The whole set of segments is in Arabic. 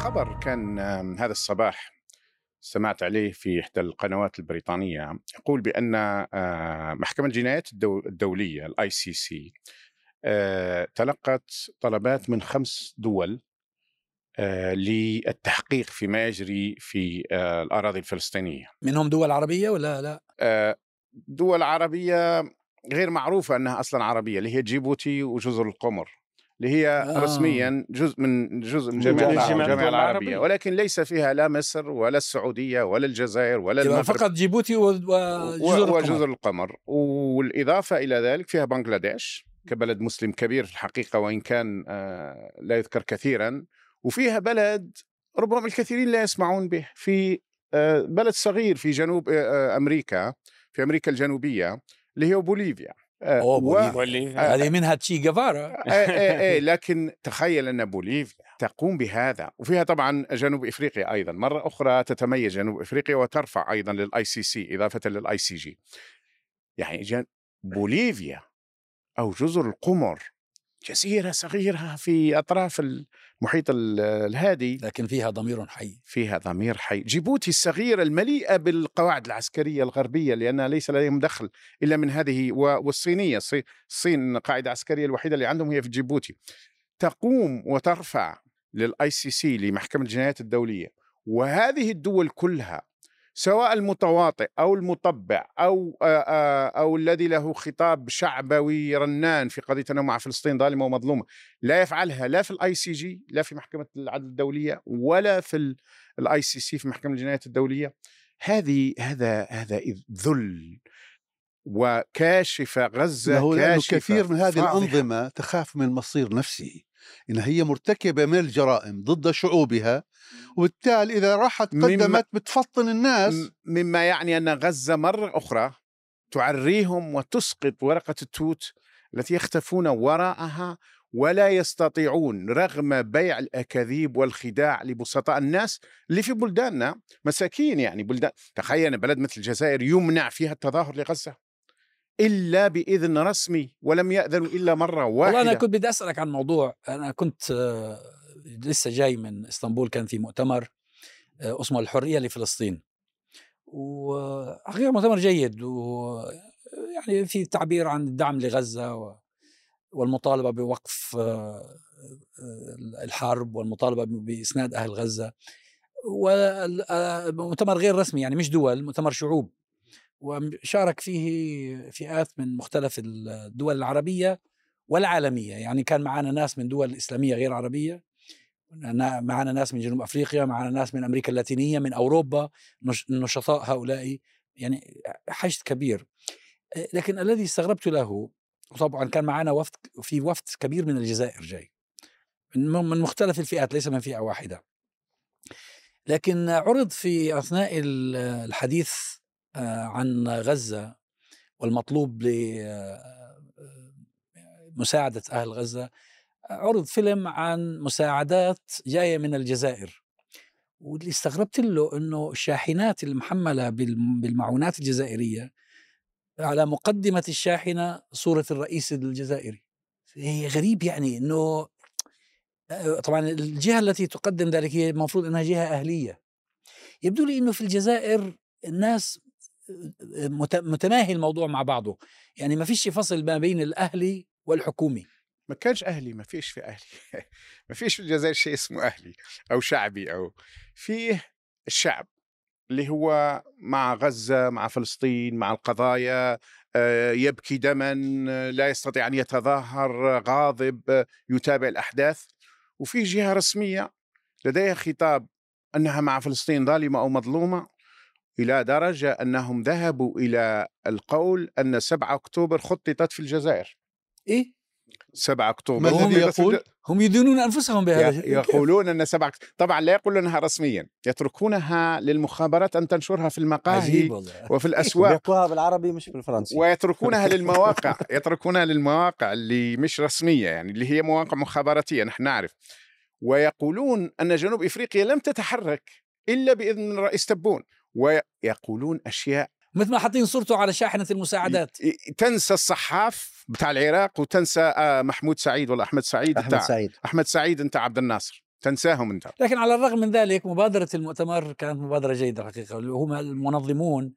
خبر كان هذا الصباح سمعت عليه في إحدى القنوات البريطانية يقول بأن آه، محكمة الجنايات الدولية ال ICC تلقت طلبات من خمس دول آه، للتحقيق فيما يجري في آه، الأراضي الفلسطينية منهم دول عربية ولا لا؟ دول عربية غير معروفة أنها أصلا عربية اللي هي جيبوتي وجزر القمر اللي هي آه. رسميا جزء من جزء من جامعة الجامعة العربية. ولكن ليس فيها لا مصر ولا السعودية ولا الجزائر ولا المغرب. فقط جيبوتي وجزر, وجزر القمر. والإضافة إلى ذلك فيها بنغلاديش كبلد مسلم كبير في الحقيقة وإن كان آه، لا يذكر كثيرا. وفيها بلد ربما الكثيرين لا يسمعون به في آه، بلد صغير في جنوب أمريكا في أمريكا الجنوبية اللي هي بوليفيا. آه، أوه بوليفيا آه، هذه منها تشي جيفارا إيه إيه لكن تخيل أن بوليفيا تقوم بهذا. وفيها طبعا جنوب إفريقيا أيضا. مرة أخرى تتميز جنوب إفريقيا وترفع أيضا لل ICC إضافة لل ICJ يعني جن... بوليفيا أو جزر القمر جزيرة صغيرة في أطراف المحيط الهادي. لكن فيها ضمير حي. فيها ضمير حي. جيبوتي الصغيرة المليئة بالقواعد العسكرية الغربية لأنها ليس لديهم دخل إلا من هذه والصينية. الصين قاعدة عسكرية الوحيدة اللي عندهم هي في جيبوتي. تقوم وترفع لل ICC لمحكمة الجنايات الدولية وهذه الدول كلها سواء المتواطئ أو المطبع أو أو الذي له خطاب شعبوي رنان في قضية أنه مع فلسطين ظالمة ومظلومة لا يفعلها لا في ال ICJ لا في محكمة العدل الدولية ولا في ال ICC في محكمة الجنايات الدولية. هذه هذا هذا ذل وكاشفة غزة كاشفة كثير من هذه الأنظمة تخاف من مصير نفسه. إن هي مرتكبة من الجرائم ضد شعوبها وبالتالي إذا راحت قدمت بتفطن الناس. مما يعني أن غزة مرة أخرى تعريهم وتسقط ورقة التوت التي يختفون وراءها ولا يستطيعون رغم بيع الأكاذيب والخداع لبسطاء الناس اللي في بلداننا مساكين يعني بلدان تخيل بلد مثل الجزائر يمنع فيها التظاهر لغزة. إلا بإذن رسمي ولم يأذنوا إلا مرة واحدة والله أنا كنت بدي أسألك عن موضوع أنا كنت آه، لسه جاي من إسطنبول كان في مؤتمر آه، اسمه الحرية لفلسطين. وحقيقه مؤتمر جيد و يعني في تعبير عن الدعم لغزة والمطالبة بوقف آه، الحرب والمطالبة بإسناد أهل غزة. ومؤتمر غير رسمي يعني مش دول مؤتمر شعوب. وشارك فيه فئات من مختلف الدول العربية والعالمية. يعني كان معنا ناس من دول إسلامية غير عربية معنا ناس من جنوب أفريقيا معنا ناس من أمريكا اللاتينية من أوروبا نشطاء هؤلاء يعني حشد كبير. لكن الذي استغربت له وطبعا كان معنا وفد في وفد كبير من الجزائر جاي من مختلف الفئات ليس من فئة واحدة. لكن عرض في أثناء الحديث عن غزة والمطلوب لمساعدة آه، أهل غزة. عرض فيلم عن مساعدات جاية من الجزائر. واللي استغربت له إنه الشاحنات المحملة بالمعونات الجزائرية على مقدمة الشاحنة صورة الرئيس الجزائري. هي غريب يعني إنه آه، طبعا الجهة التي تقدم ذلك هي المفروض إنها جهة أهلية. يبدو لي إنه في الجزائر الناس متماهي الموضوع مع بعضه. يعني ما فيش فصل ما بين الأهلي والحكومي. ما كانش أهلي ما فيش في أهلي. ما فيش في الجزائر شيء اسمه أهلي أو شعبي أو فيه الشعب اللي هو مع غزة مع فلسطين مع القضايا آه، يبكي دما لا يستطيع أن يتظاهر غاضب يتابع الأحداث. وفي جهة رسمية لديها خطاب أنها مع فلسطين ظالمة أو مظلومة. إلى درجة أنهم ذهبوا إلى القول أن 7 أكتوبر خططت في الجزائر. إيه؟ 7 أكتوبر. هم يقول؟ هم يدينون أنفسهم بهذا يقولون أن 7 طبعا لا يقولونها رسميا يتركونها للمخابرات أن تنشرها في المقاهي وفي الأسواق. يقولها بالعربي مش بالفرنسي. ويتركونها للمواقع يتركونها للمواقع اللي مش رسمية يعني اللي هي مواقع مخابراتية نحن نعرف. ويقولون أن جنوب إفريقيا لم تتحرك إلا بإذن الرئيس تبون. ويقولون أشياء مثل ما حاطين صورته على شاحنة المساعدات. تنسى الصحاف بتاع العراق وتنسى آه، محمود سعيد ولا أحمد سعيد أحمد سعيد. أحمد سعيد أنت عبد الناصر. تنساهم أنت. لكن على الرغم من ذلك مبادرة المؤتمر كانت مبادرة جيدة الحقيقة هم المنظمون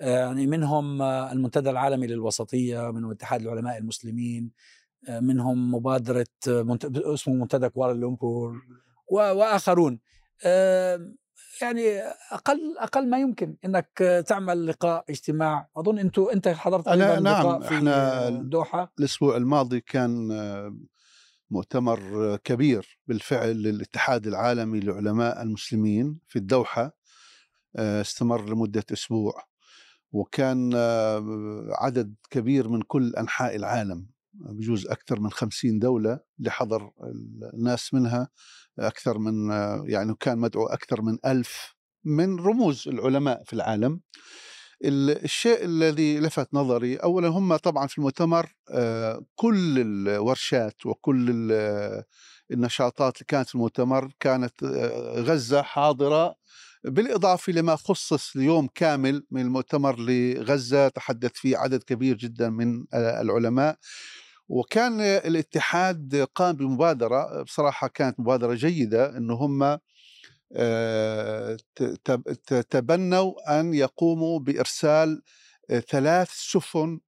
يعني منهم المنتدى العالمي للوسطية منهم اتحاد العلماء المسلمين منهم مبادرة اسمه منتدى كوالالمبور وآخرون. يعني أقل أقل ما يمكن إنك تعمل لقاء اجتماع. أظن أنتم أنت حضرت أنا نعم في إحنا الدوحه الأسبوع الماضي كان مؤتمر كبير بالفعل للاتحاد العالمي لعلماء المسلمين في الدوحة استمر لمدة أسبوع. وكان عدد كبير من كل أنحاء العالم. بجوز أكثر من خمسين دولة اللي حضر الناس منها أكثر من يعني كان مدعو أكثر من ألف من رموز العلماء في العالم. الشيء الذي لفت نظري اولا هم طبعا في المؤتمر كل الورشات وكل النشاطات اللي كانت في المؤتمر كانت غزة حاضرة بالإضافة لما خصص ليوم كامل من المؤتمر لغزة تحدث فيه عدد كبير جدا من العلماء. وكان الاتحاد قام بمبادرة بصراحة كانت مبادرة جيدة إنه هم تبنوا أن يقوموا بإرسال ثلاث سفن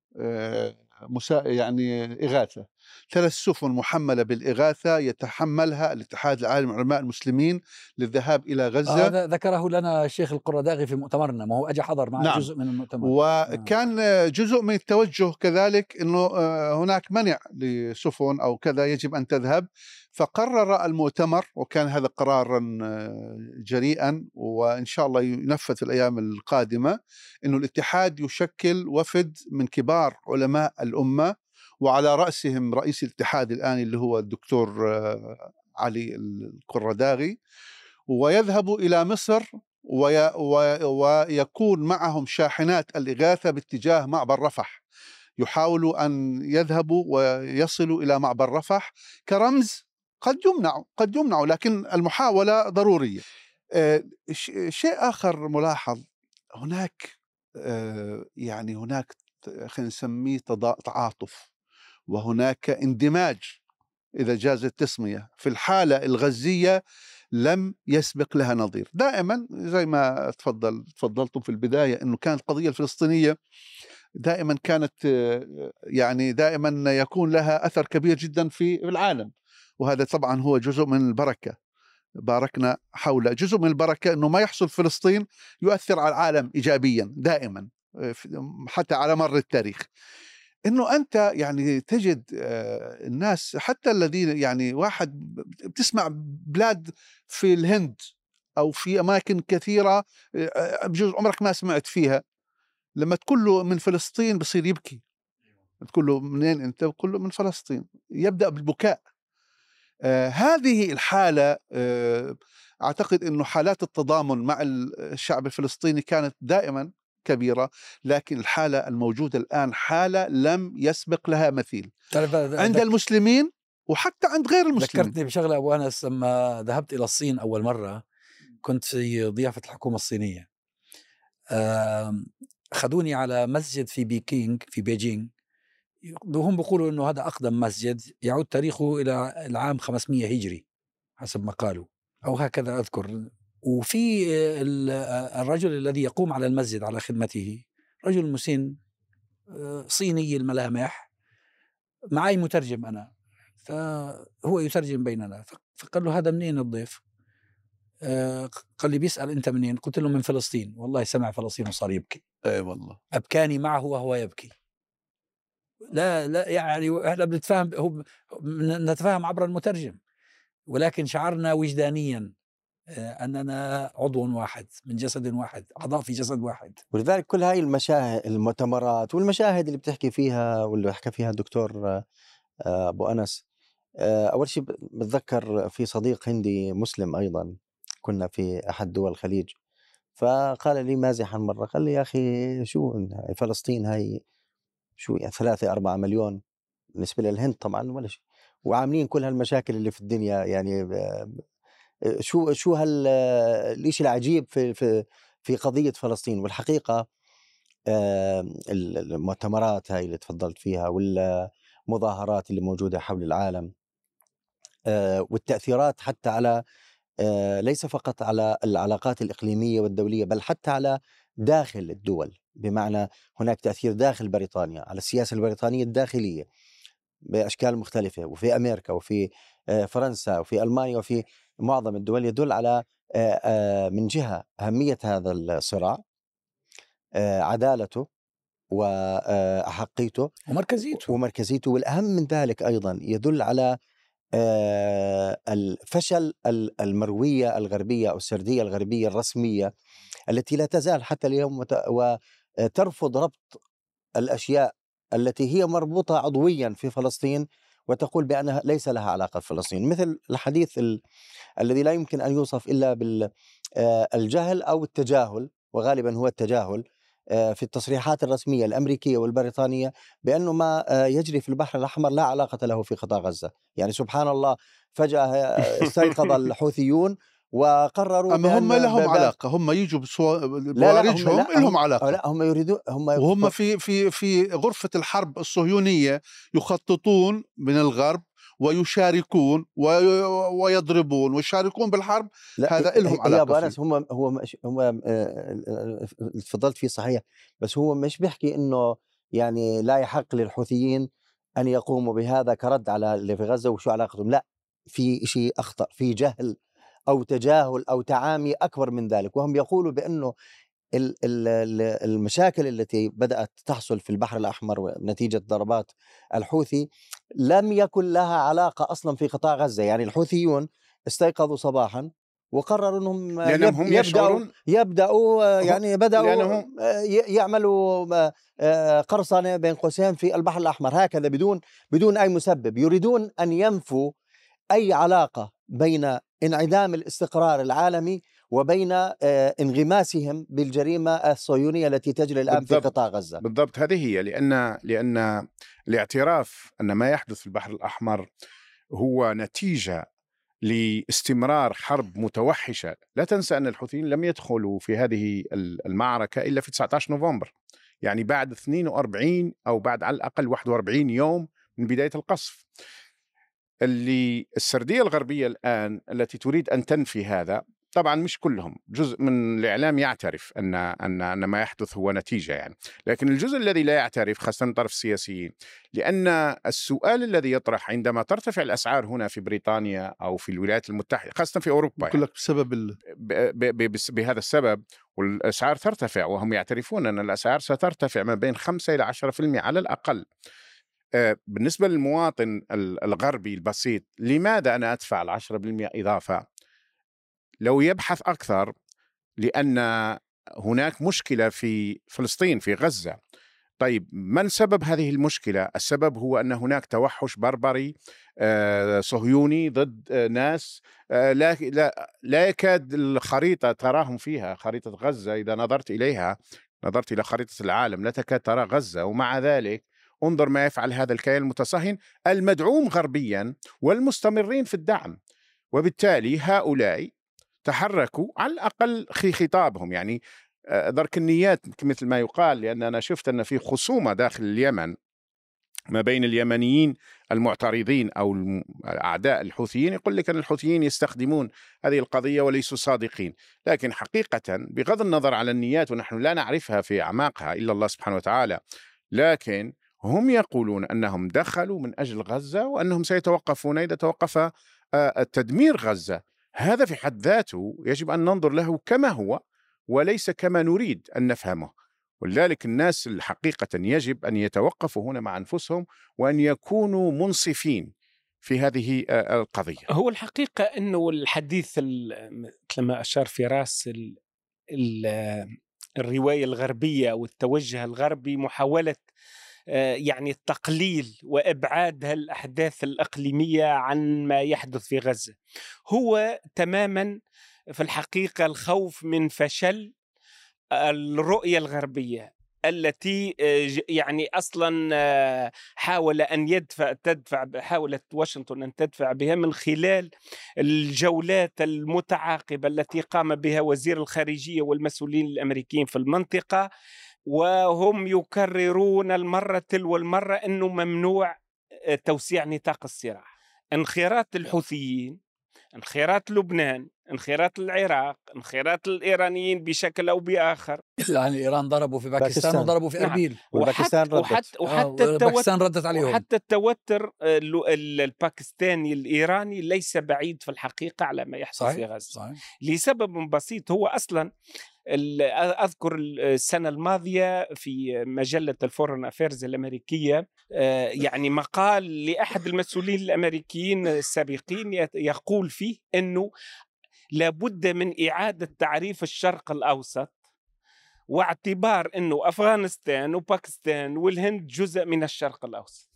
يعني إغاثة. ثلاث سفن محملة بالإغاثة يتحملها الاتحاد العالمي للعلماء المسلمين للذهاب إلى غزة هذا آه ذكره لنا الشيخ القرداغي في مؤتمرنا ما هو أجى حضر مع نعم. جزء من المؤتمر وكان آه. جزء من التوجه كذلك أنه آه، هناك منع لسفن أو كذا يجب أن تذهب فقرر المؤتمر وكان هذا قرارا آه، جريئا وإن شاء الله ينفذ في الأيام القادمة إنه الاتحاد يشكل وفد من كبار علماء الأمة وعلى رأسهم رئيس الاتحاد الآن اللي هو الدكتور آه، علي القرداغي ويذهب إلى مصر وي ويكون معهم شاحنات الإغاثة باتجاه معبر رفح. يحاولوا أن يذهبوا ويصلوا إلى معبر رفح كرمز قد يمنع قد يمنع لكن المحاولة ضرورية. آه، شيء آخر ملاحظ هناك آه، يعني هناك خلينا نسميه تعاطف. وهناك اندماج إذا جاز التسمية. في الحالة الغزية لم يسبق لها نظير. دائما زي ما تفضل تفضلتم في البداية أنه كانت القضية الفلسطينية دائما كانت يعني دائما يكون لها أثر كبير جدا في العالم. وهذا طبعا هو جزء من البركة. باركنا حوله جزء من البركة أنه ما يحصل في فلسطين يؤثر على العالم إيجابيا دائما حتى على مر التاريخ. إنه أنت يعني تجد الناس حتى الذين يعني واحد بتسمع بلاد في الهند أو في أماكن كثيرة بجوز عمرك ما سمعت فيها لما تقول له من فلسطين بصير يبكي. تقول له منين أنت؟ بقول له من فلسطين. يبدأ بالبكاء. آه هذه الحالة آه أعتقد إنه حالات التضامن مع الشعب الفلسطيني كانت دائما كبيرة لكن الحالة الموجودة الآن حالة لم يسبق لها مثيل. عند المسلمين وحتى عند غير المسلمين. ذكرتني بشغلة أبو أنس لما ذهبت إلى الصين أول مرة كنت في ضيافة الحكومة الصينية. أخذوني على مسجد في بيكينغ في بيجينغ. وهم بيقولوا إنه هذا أقدم مسجد يعود تاريخه إلى العام 500 هجري حسب ما قالوا. أو هكذا أذكر. وفي الرجل الذي يقوم على المسجد على خدمته رجل مسن صيني الملامح معي مترجم أنا فهو يترجم بيننا فقال له هذا منين الضيف؟ قال لي بيسأل أنت منين؟ قلت له من فلسطين. والله سمع فلسطين وصار يبكي. أي والله. أبكاني معه وهو يبكي. لا لا يعني إحنا بنتفاهم هو نتفاهم عبر المترجم ولكن شعرنا وجدانيا. آه، أننا عضو واحد من جسد واحد أعضاء في جسد واحد. ولذلك كل هاي المشاهد المؤتمرات والمشاهد اللي بتحكي فيها واللي حكى فيها الدكتور آه، أبو أنس آه، أول شيء بتذكر في صديق هندي مسلم أيضا كنا في أحد دول الخليج. فقال لي مازحا مرة قال لي يا أخي شو فلسطين هاي شو يعني ثلاثة أربعة مليون بالنسبة للهند طبعا ولا شيء. وعاملين كل هالمشاكل اللي في الدنيا يعني شو شو هال الشيء العجيب في في في قضية فلسطين؟ والحقيقة المؤتمرات هاي اللي تفضلت فيها والمظاهرات اللي موجودة حول العالم آه، والتأثيرات حتى على آه، ليس فقط على العلاقات الإقليمية والدولية بل حتى على داخل الدول. بمعنى هناك تأثير داخل بريطانيا على السياسة البريطانية الداخلية بأشكال مختلفة وفي أمريكا وفي آه، فرنسا وفي ألمانيا وفي معظم الدول يدل على من جهة أهمية هذا الصراع عدالته واحقيته ومركزيته. ومركزيته والأهم من ذلك أيضا يدل على الفشل المروية الغربية أو السردية الغربية الرسمية التي لا تزال حتى اليوم وترفض ربط الأشياء التي هي مربوطة عضويا في فلسطين وتقول بأنها ليس لها علاقة بفلسطين. مثل الحديث ال... الذي لا يمكن أن يوصف إلا بالجهل أو التجاهل وغالبا هو التجاهل آه، في التصريحات الرسمية الأمريكية والبريطانية بأنه ما آه، يجري في البحر الأحمر لا علاقة له في قطاع غزة، يعني سبحان الله فجأة آه، استيقظ الحوثيون وقرروا أما هم لهم علاقة؟ هم يجوا بوارجهم لا لهم علاقة. لا هم يريدون هم وهم في في في غرفة الحرب الصهيونية يخططون من الغرب ويشاركون ويضربون ويشاركون بالحرب لا هذا لهم علاقة يا هم هو هم تفضلت فيه صحيح بس هو مش بيحكي إنه يعني لا يحق للحوثيين أن يقوموا بهذا كرد على اللي في غزة وشو علاقتهم لا في شيء اخطر في جهل أو تجاهل أو تعامي أكبر من ذلك وهم يقولوا بأنه المشاكل التي بدأت تحصل في البحر الأحمر نتيجه ضربات الحوثي لم يكن لها علاقة أصلا في قطاع غزة. يعني الحوثيون استيقظوا صباحا وقرروا إنهم لأنهم هم يبدأوا يبدأوا يعني بدأوا يعملوا قرصنة بين قوسين في البحر الأحمر. هكذا بدون بدون أي مسبب. يريدون أن ينفوا أي علاقة بين انعدام الاستقرار العالمي وبين آه، انغماسهم بالجريمة الصهيونية التي تجري الآن بالضبط. في قطاع غزة. بالضبط هذه هي لأن لأن الاعتراف أن ما يحدث في البحر الأحمر هو نتيجة لاستمرار حرب متوحشة، لا تنسى أن الحوثيين لم يدخلوا في هذه المعركة إلا في 19 نوفمبر. يعني بعد 42 أو بعد على الأقل 41 يوم من بداية القصف. اللي السردية الغربية الآن التي تريد أن تنفي هذا طبعا مش كلهم جزء من الإعلام يعترف أن أن أن ما يحدث هو نتيجة يعني. لكن الجزء الذي لا يعترف خاصه من طرف السياسيين لأن السؤال الذي يطرح عندما ترتفع الأسعار هنا في بريطانيا أو في الولايات المتحدة خاصه في أوروبا يعني لك بسبب ال... ب... ب... ب... بهذا السبب والأسعار ترتفع وهم يعترفون أن الأسعار سترتفع ما بين 5 إلى 10% على الأقل. آه، بالنسبة للمواطن الغربي البسيط لماذا أنا أدفع ال 10% إضافة؟ لو يبحث أكثر لأن هناك مشكلة في فلسطين في غزة. طيب من سبب هذه المشكلة؟ السبب هو أن هناك توحش بربري آه، صهيوني ضد آه، ناس لا لا لا يكاد الخريطة تراهم فيها خريطة غزة إذا نظرت إليها نظرت إلى خريطة العالم لا تكاد ترى غزة. ومع ذلك انظر ما يفعل هذا الكيان المتصهين المدعوم غربيا والمستمرين في الدعم. وبالتالي هؤلاء تحركوا على الأقل في خطابهم. يعني آه، درك النيات مثل ما يقال لأن أنا شفت أن في خصومة داخل اليمن ما بين اليمنيين المعترضين أو اعداء الحوثيين يقول لك أن الحوثيين يستخدمون هذه القضية وليسوا صادقين، لكن حقيقه بغض النظر على النيات ونحن لا نعرفها في أعماقها إلا الله سبحانه وتعالى، لكن هم يقولون أنهم دخلوا من أجل غزة وأنهم سيتوقفون إذا توقف تدمير غزة. هذا في حد ذاته يجب أن ننظر له كما هو وليس كما نريد أن نفهمه. ولذلك الناس حقيقة يجب أن يتوقفوا هنا مع أنفسهم وأن يكونوا منصفين في هذه القضية. هو الحقيقة أنه الحديث مثل ما أشار فراس الرواية الغربية والتوجه الغربي محاولة آه، يعني التقليل وإبعاد هالأحداث الإقليمية عن ما يحدث في غزة. هو تماما في الحقيقة الخوف من فشل الرؤية الغربية التي آه، يعني أصلا آه، حاول أن يدفع تدفع حاولت واشنطن أن تدفع بها من خلال الجولات المتعاقبة التي قام بها وزير الخارجية والمسؤولين الأمريكيين في المنطقة. وهم يكررون المرة تلو المرة أنه ممنوع آه، توسيع نطاق الصراع انخراط الحوثيين انخراط لبنان انخراط العراق انخراط الإيرانيين بشكل أو بآخر يعني إيران ضربوا في باكستان, باكستان. وضربوا في نعم. إربيل والباكستان ردت. وحتى, آه، وحتى التوتر باكستان ردت عليهم وحتى التوتر آه، ال- ال- الباكستاني الإيراني ليس بعيد في الحقيقة على ما يحصل في صحيح غزة صحيح لسبب بسيط هو أصلا أذكر السنة الماضية في مجلة ال Foreign Affairs الأمريكية آه، يعني مقال لأحد المسؤولين الأمريكيين السابقين يقول فيه إنه لابد من إعادة تعريف الشرق الأوسط واعتبار إنه أفغانستان وباكستان والهند جزء من الشرق الأوسط.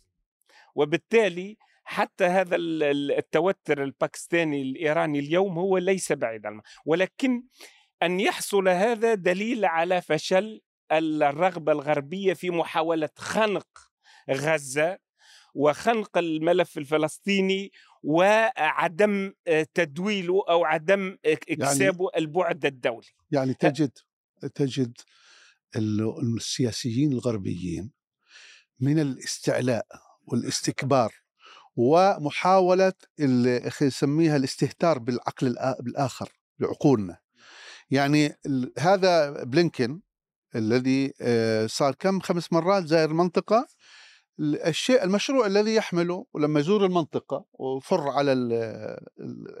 وبالتالي حتى هذا ال- ال- التوتر الباكستاني الإيراني اليوم هو ليس بعيد عن ولكن أن يحصل هذا دليل على فشل الرغبة الغربية في محاولة خنق غزة وخنق الملف الفلسطيني وعدم آه، تدويله أو عدم إكسابه البعد الدولي. يعني تجد تجد ال- السياسيين الغربيين من الاستعلاء والاستكبار ومحاولة اللي يسميها الاستهتار بالعقل بالآخر بعقولنا. يعني هذا بلينكن الذي آه، صار كم خمس مرات زائر المنطقة ال- الشيء المشروع الذي يحمله ولما يزور المنطقة وفر على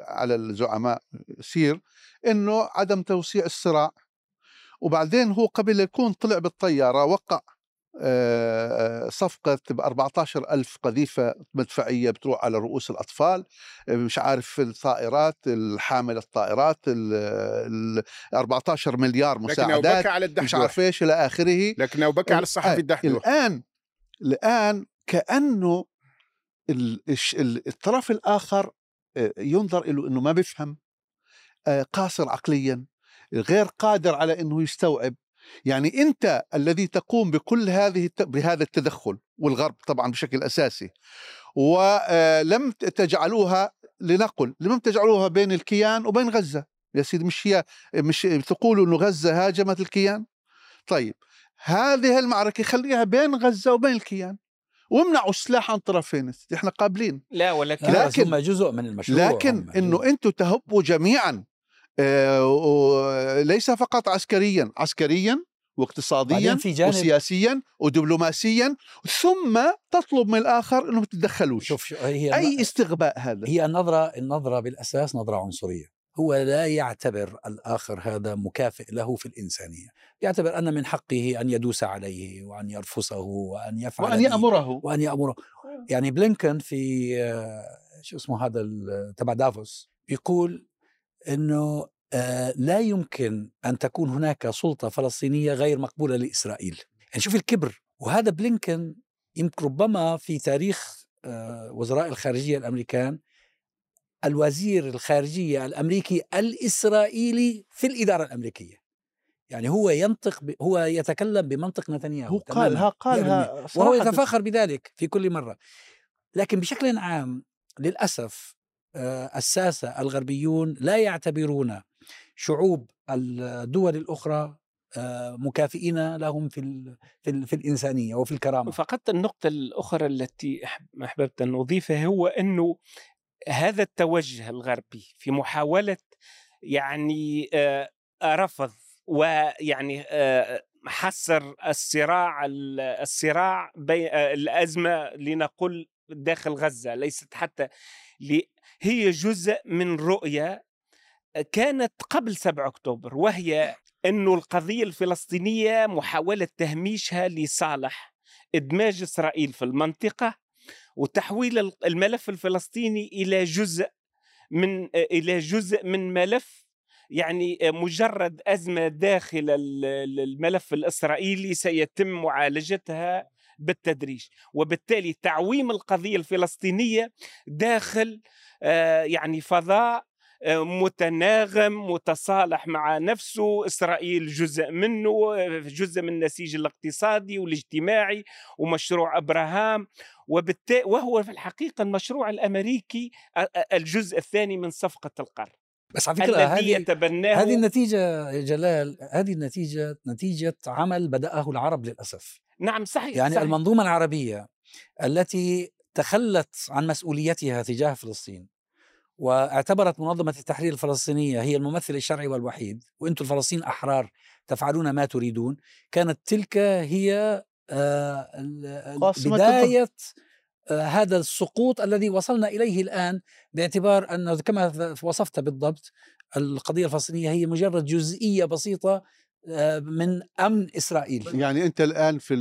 على الزعماء سير إنه عدم توسيع الصراع. وبعدين هو قبل يكون طلع بالطيارة وقع. صفقة ب 14 ألف قذيفة مدفعية بتروح على رؤوس الأطفال آه، مش عارف الطائرات الحامل الطائرات ال ال 14 مليار لكنه مساعدات بكى على مش الدحدوح عارف إيش إلى آخره. لكنه بكى على الصحفي آه، الدحدوح الآن الآن كأنه الطرف الآخر آه، ينظر له أنه ما بيفهم آه، قاصر عقليا غير قادر على أنه يستوعب. يعني أنت الذي تقوم بكل هذه الت- بهذا التدخل والغرب طبعا بشكل أساسي ولم تجعلوها لنقل لم تجعلوها بين الكيان وبين غزة. يا سيدي مش هي مش تقولوا أنه غزة هاجمت الكيان؟ طيب هذه المعركة خليها بين غزة وبين الكيان وامنعوا السلاح عن طرفين إحنا قابلين. لا ولكن لكن- هم جزء من المشروع لكن إنه. أنتم تهبوا جميعا آه، ليس فقط عسكريا عسكريا واقتصاديا في جانب وسياسيا ودبلوماسيا ثم تطلب من الآخر انه ما تتدخلوش شوف شو هي أي استغباء هذا؟ هي النظرة النظرة بالأساس نظرة عنصرية. هو لا يعتبر الآخر هذا مكافئ له في الإنسانية. يعتبر أن من حقه أن يدوس عليه وأن يرفسه وأن يفعل وأن به يأمره. وأن يأمره. يعني بلينكن في آه، شو اسمه هذا تبع دافوس يقول أنه آه، لا يمكن أن تكون هناك سلطة فلسطينية غير مقبولة لإسرائيل. يعني شوف الكبر وهذا بلينكن يمكن ربما في تاريخ آه، وزراء الخارجية الأمريكان الوزير الخارجية الأمريكي الإسرائيلي في الإدارة الأمريكية. يعني هو ينطق ب... هو يتكلم بمنطق نتنياهو هو قالها قالها وهو صراحة. يتفاخر بذلك في كل مرة. لكن بشكل عام للأسف آه، الساسة الغربيون لا يعتبرون شعوب الدول الأخرى آه، مكافئين لهم في. في. في الإنسانية وفي الكرامة فقط النقطة الأخرى التي أحببت أن أضيفها هو أنه هذا التوجه الغربي في محاولة يعني آه، رفض ويعني آه، حصر الصراع ال- الصراع بين آه، الأزمة لنقل داخل غزة ليست حتى هي جزء من رؤية كانت قبل 7 أكتوبر وهي أنه القضية الفلسطينية محاولة تهميشها لصالح إدماج إسرائيل في المنطقة وتحويل ال- الملف الفلسطيني إلى جزء من إلى جزء من ملف يعني مجرد أزمة داخل ال- ال- الملف الإسرائيلي سيتم معالجتها بالتدريج. وبالتالي تعويم القضية الفلسطينية داخل آه، يعني فضاء آه، متناغم متصالح مع نفسه إسرائيل جزء منه آه، جزء من النسيج الاقتصادي والاجتماعي ومشروع أبراهام. وبالتالي وهو في الحقيقة المشروع الأمريكي آه، آه، الجزء الثاني من صفقة القرن. بس على فكرة هذه يتبناه هذه النتيجة يا جلال هذه النتيجة نتيجة عمل بدأه العرب للأسف. نعم صحيح يعني صحيح. المنظومة العربية التي تخلت عن مسؤوليتها تجاه فلسطين واعتبرت منظمة التحرير الفلسطينية هي الممثل الشرعي والوحيد وأنتم الفلسطين أحرار تفعلون ما تريدون. كانت تلك هي آه، بداية آه، هذا السقوط الذي وصلنا إليه الآن باعتبار أنه كما وصفت بالضبط القضية الفلسطينية هي مجرد جزئية بسيطة من أمن إسرائيل. يعني أنت الآن في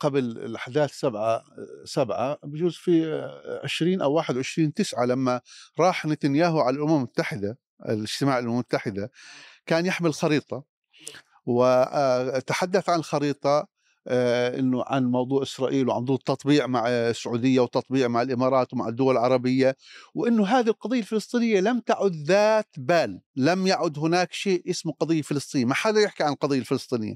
قبل الأحداث سبعة سبعة بجوز في 20 أو 21 تسعة لما راح نتنياهو على الأمم المتحدة الاجتماع الأمم المتحدة كان يحمل خريطة وتحدث عن الخريطه آه، إنه عن موضوع إسرائيل وعن موضوع التطبيع مع السعودية وتطبيع مع الإمارات ومع الدول العربية وإنه هذه القضية الفلسطينية لم تعد ذات بال، لم يعد هناك شيء اسمه قضية فلسطين، ما حدا يحكي عن القضية الفلسطينية.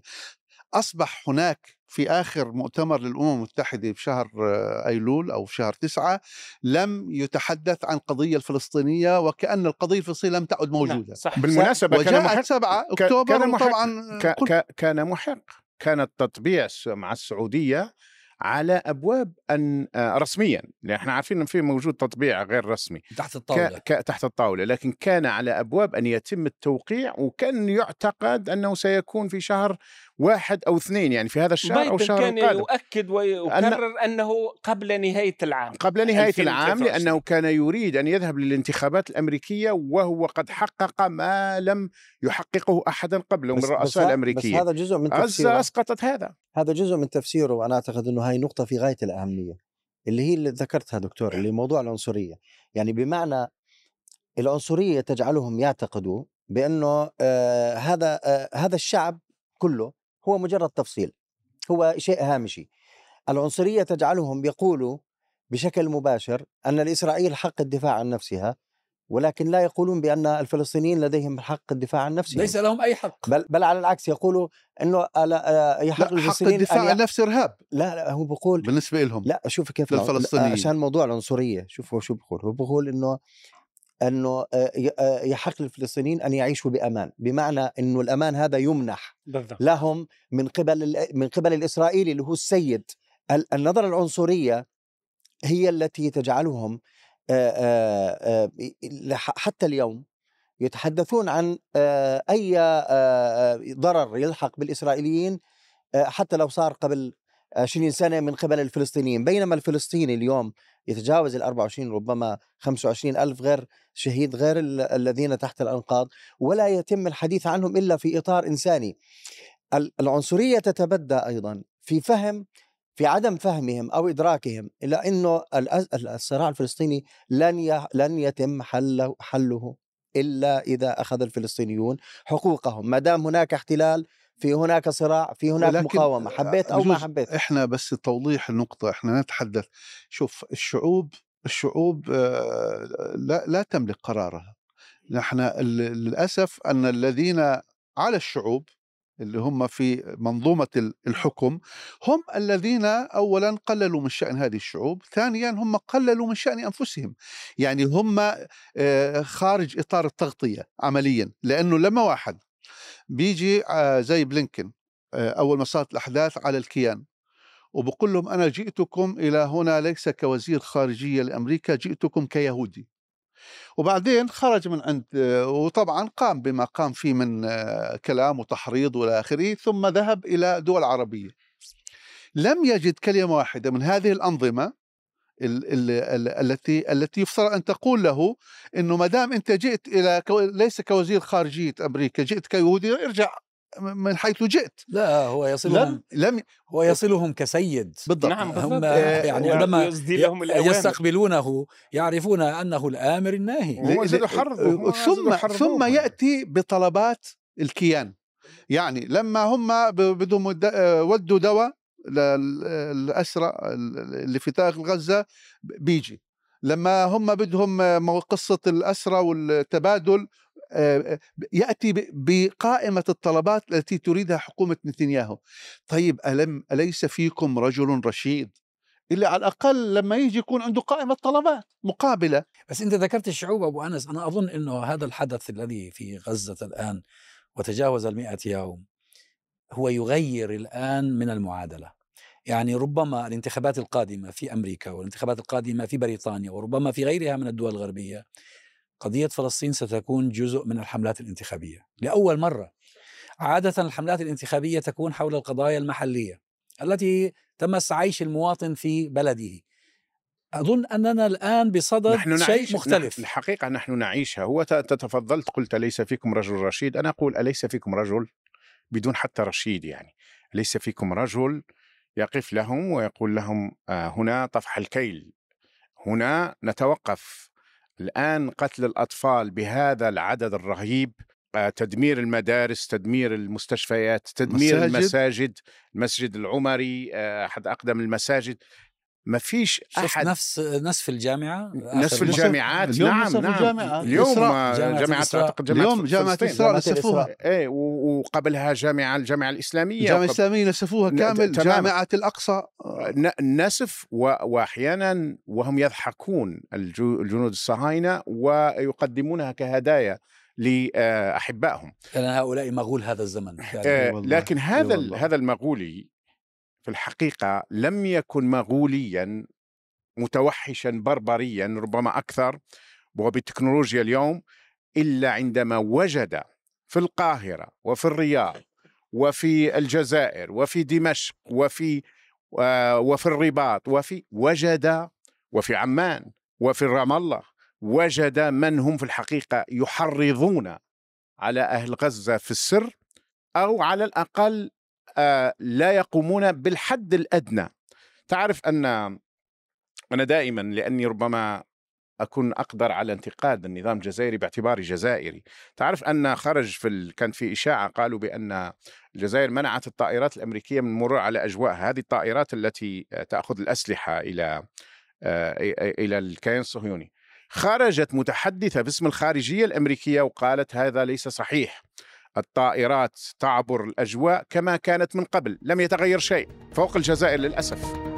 أصبح هناك في آخر مؤتمر للأمم المتحدة بشهر آه، أيلول أو في شهر تسعة لم يتحدث عن القضية الفلسطينية وكأن القضية الفلسطينية لم تعد موجودة. نعم صح بالمناسبة كان محق وجاءت سبعة كان- أكتوبر كان محق- ك- كان محق كان التطبيع مع السعودية على أبواب ان آه، رسميا. لأن إحنا عارفين إن في موجود تطبيع غير رسمي. تحت الطاولة. ك... ك... تحت الطاولة لكن كان على أبواب أن يتم التوقيع وكان يعتقد أنه سيكون في شهر واحد أو اثنين يعني في هذا الشهر أو الشهر كان القادم. يؤكد ويكرر أنه قبل نهاية العام قبل نهاية 2023. العام لأنه كان يريد أن يذهب للانتخابات الأمريكية وهو قد حقق ما لم يحققه أحدا قبله من الرؤساء ه- بس الامريكيين هذا جزء من غزة تفسيره. أسقطت هذا. هذا جزء من تفسيره وأنا أعتقد إنه هاي نقطة في غاية الأهمية اللي هي اللي ذكرتها دكتور اللي موضوع العنصرية. يعني بمعنى العنصرية تجعلهم يعتقدوا بأنه آه هذا آه هذا الشعب كله هو مجرد تفصيل هو شيء هامشي. العنصرية تجعلهم يقولوا بشكل مباشر أن لإسرائيل حق الدفاع عن نفسها ولكن لا يقولون بأن الفلسطينيين لديهم حق الدفاع عن نفسهم. ليس لهم أي حق. بل بل على العكس يقولوا إنه آه، لا، يحق لا حق الدفاع أن عن نفس إرهاب. لا لا هو بقول بالنسبة لهم لا شوف كيف للفلسطينيين. عشان موضوع العنصرية شوف هو شو بقول هو بقول إنه أنه آه، آه، يحق للفلسطينيين أن يعيشوا بأمان. بمعنى إنه الأمان هذا يمنح بالضبط. لهم من قبل من قبل الإسرائيلي اللي هو السيد. ال- النظرة العنصرية هي التي تجعلهم آه، حتى اليوم يتحدثون عن أي ضرر يلحق بالإسرائيليين حتى لو صار قبل 20 سنه من قبل الفلسطينيين. بينما الفلسطيني اليوم يتجاوز ال 24 ربما 25 ألف غير شهيد غير ال- الذين تحت الأنقاض ولا يتم الحديث عنهم إلا في إطار إنساني. ال- العنصرية تتبدى أيضا في فهم في عدم فهمهم أو إدراكهم إلى أنه الأز- الصراع الفلسطيني لن لن يتم حله, حله إلا إذا أخذ الفلسطينيون حقوقهم. ما دام هناك احتلال في هناك صراع في هناك ولكن مقاومة حبيت أو ما حبيت. إحنا بس توضيح النقطة إحنا نتحدث. شوف الشعوب الشعوب آه، لا لا تملك قرارها. نحن للأسف أن الذين على الشعوب اللي هم في منظومة ال- الحكم هم الذين أولا قللوا من شأن هذه الشعوب ثانيا هم قللوا من شأن أنفسهم. يعني هم آه، خارج إطار التغطية عمليا لأنه لما واحد بيجي آه، زي بلينكن آه، أول ما صارت الأحداث على الكيان. وبقول لهم أنا جئتكم إلى هنا ليس كوزير خارجية لأمريكا جئتكم كيهودي. وبعدين خرج من عند وطبعا قام بما قام فيه من آه، كلام وتحريض وإلى آخره ثم ذهب إلى دول عربية. لم يجد كلمة واحدة من هذه الأنظمة ال- ال- ال- التي التي يفترض أن تقول له إنه ما دام أنت جئت إلى كو- ليس كوزير خارجية أمريكا جئت كيهودي ارجع من حيث جئت. لا هو يصلهم لم لم هو يصلهم كسيد. بالضبط. نعم هم بالضبط يعني عندما. يستقبلونه يعرفون أنه الآمر الناهي. هم ثم. ثم يأتي بطلبات الكيان. يعني لما هم ب- بدهم آه، ودوا دواء للأسرى اللي في داخل غزة بيجي. لما هم بدهم قصة الأسرى والتبادل يأتي بقائمة الطلبات التي تريدها حكومة نتنياهو. طيب ألم أليس فيكم رجل رشيد؟ إلا على الأقل لما يجي يكون عنده قائمة طلبات مقابلة. بس أنت ذكرت الشعوب أبو أنس. أنا أظن إنه هذا الحدث الذي في غزة الآن وتجاوز المئة يوم هو يغير الآن من المعادلة. يعني ربما الانتخابات القادمة في أمريكا والانتخابات القادمة في بريطانيا وربما في غيرها من الدول الغربية قضية فلسطين ستكون جزء من الحملات الانتخابية لأول مرة. عادة الحملات الانتخابية تكون حول القضايا المحلية التي تمس عيش المواطن في بلده. أظن أننا الآن بصدد نحن شيء نعيش مختلف. الحقيقة نحن نعيشها. هو تتفضلت قلت ليس فيكم رجل رشيد؟ أنا أقول أليس فيكم رجل؟ بدون حتى رشيد يعني. ليس فيكم رجل يقف لهم ويقول لهم آه هنا طفح الكيل هنا نتوقف الآن قتل الأطفال بهذا العدد الرهيب آه، تدمير المدارس تدمير المستشفيات تدمير مساجد. المساجد المسجد العمري آه، أحد أقدم المساجد ما فيش أحد نفس نسف الجامعة نصف آخر- الجامعات اليوم نعم نعم الجامعة. اليوم إسراء. آه، جامعة. أعتقد جامعة اليوم. إسراء جامعة نسفوها إيه وقبلها جامعة الجامعة الإسلامية الجامعة وقبل- الإسلامية نسفوها كامل تماماً. جامعة الأقصى ن- نسف و- واحيانا وهم يضحكون الجو- الجنود الصهاينة ويقدمونها كهدايا لأحبائهم لأن هؤلاء مغول هذا الزمن فعلاً. آه، لكن هذا. هذا المغولي في الحقيقة لم يكن مغوليا متوحشا بربريا ربما أكثر وبالتكنولوجيا اليوم إلا عندما وجد في القاهرة وفي الرياض وفي الجزائر وفي دمشق وفي آه، وفي الرباط وفي وجد وفي عمان وفي رام الله وجد من هم في الحقيقة يحرضون على أهل غزة في السر أو على الأقل آه، لا يقومون بالحد الأدنى. تعرف أن أنا دائما لأني ربما أكون أقدر على انتقاد النظام الجزائري باعتباري جزائري. تعرف أن خرج في ال... كان في إشاعة قالوا بأن الجزائر منعت الطائرات الأمريكية من المرور على اجوائها هذه الطائرات التي تأخذ الأسلحة إلى آه، إلى الكيان الصهيوني. خرجت متحدثة باسم الخارجية الأمريكية وقالت هذا ليس صحيح. الطائرات تعبر الأجواء كما كانت من قبل لم يتغير شيء. فوق الجزائر للأسف.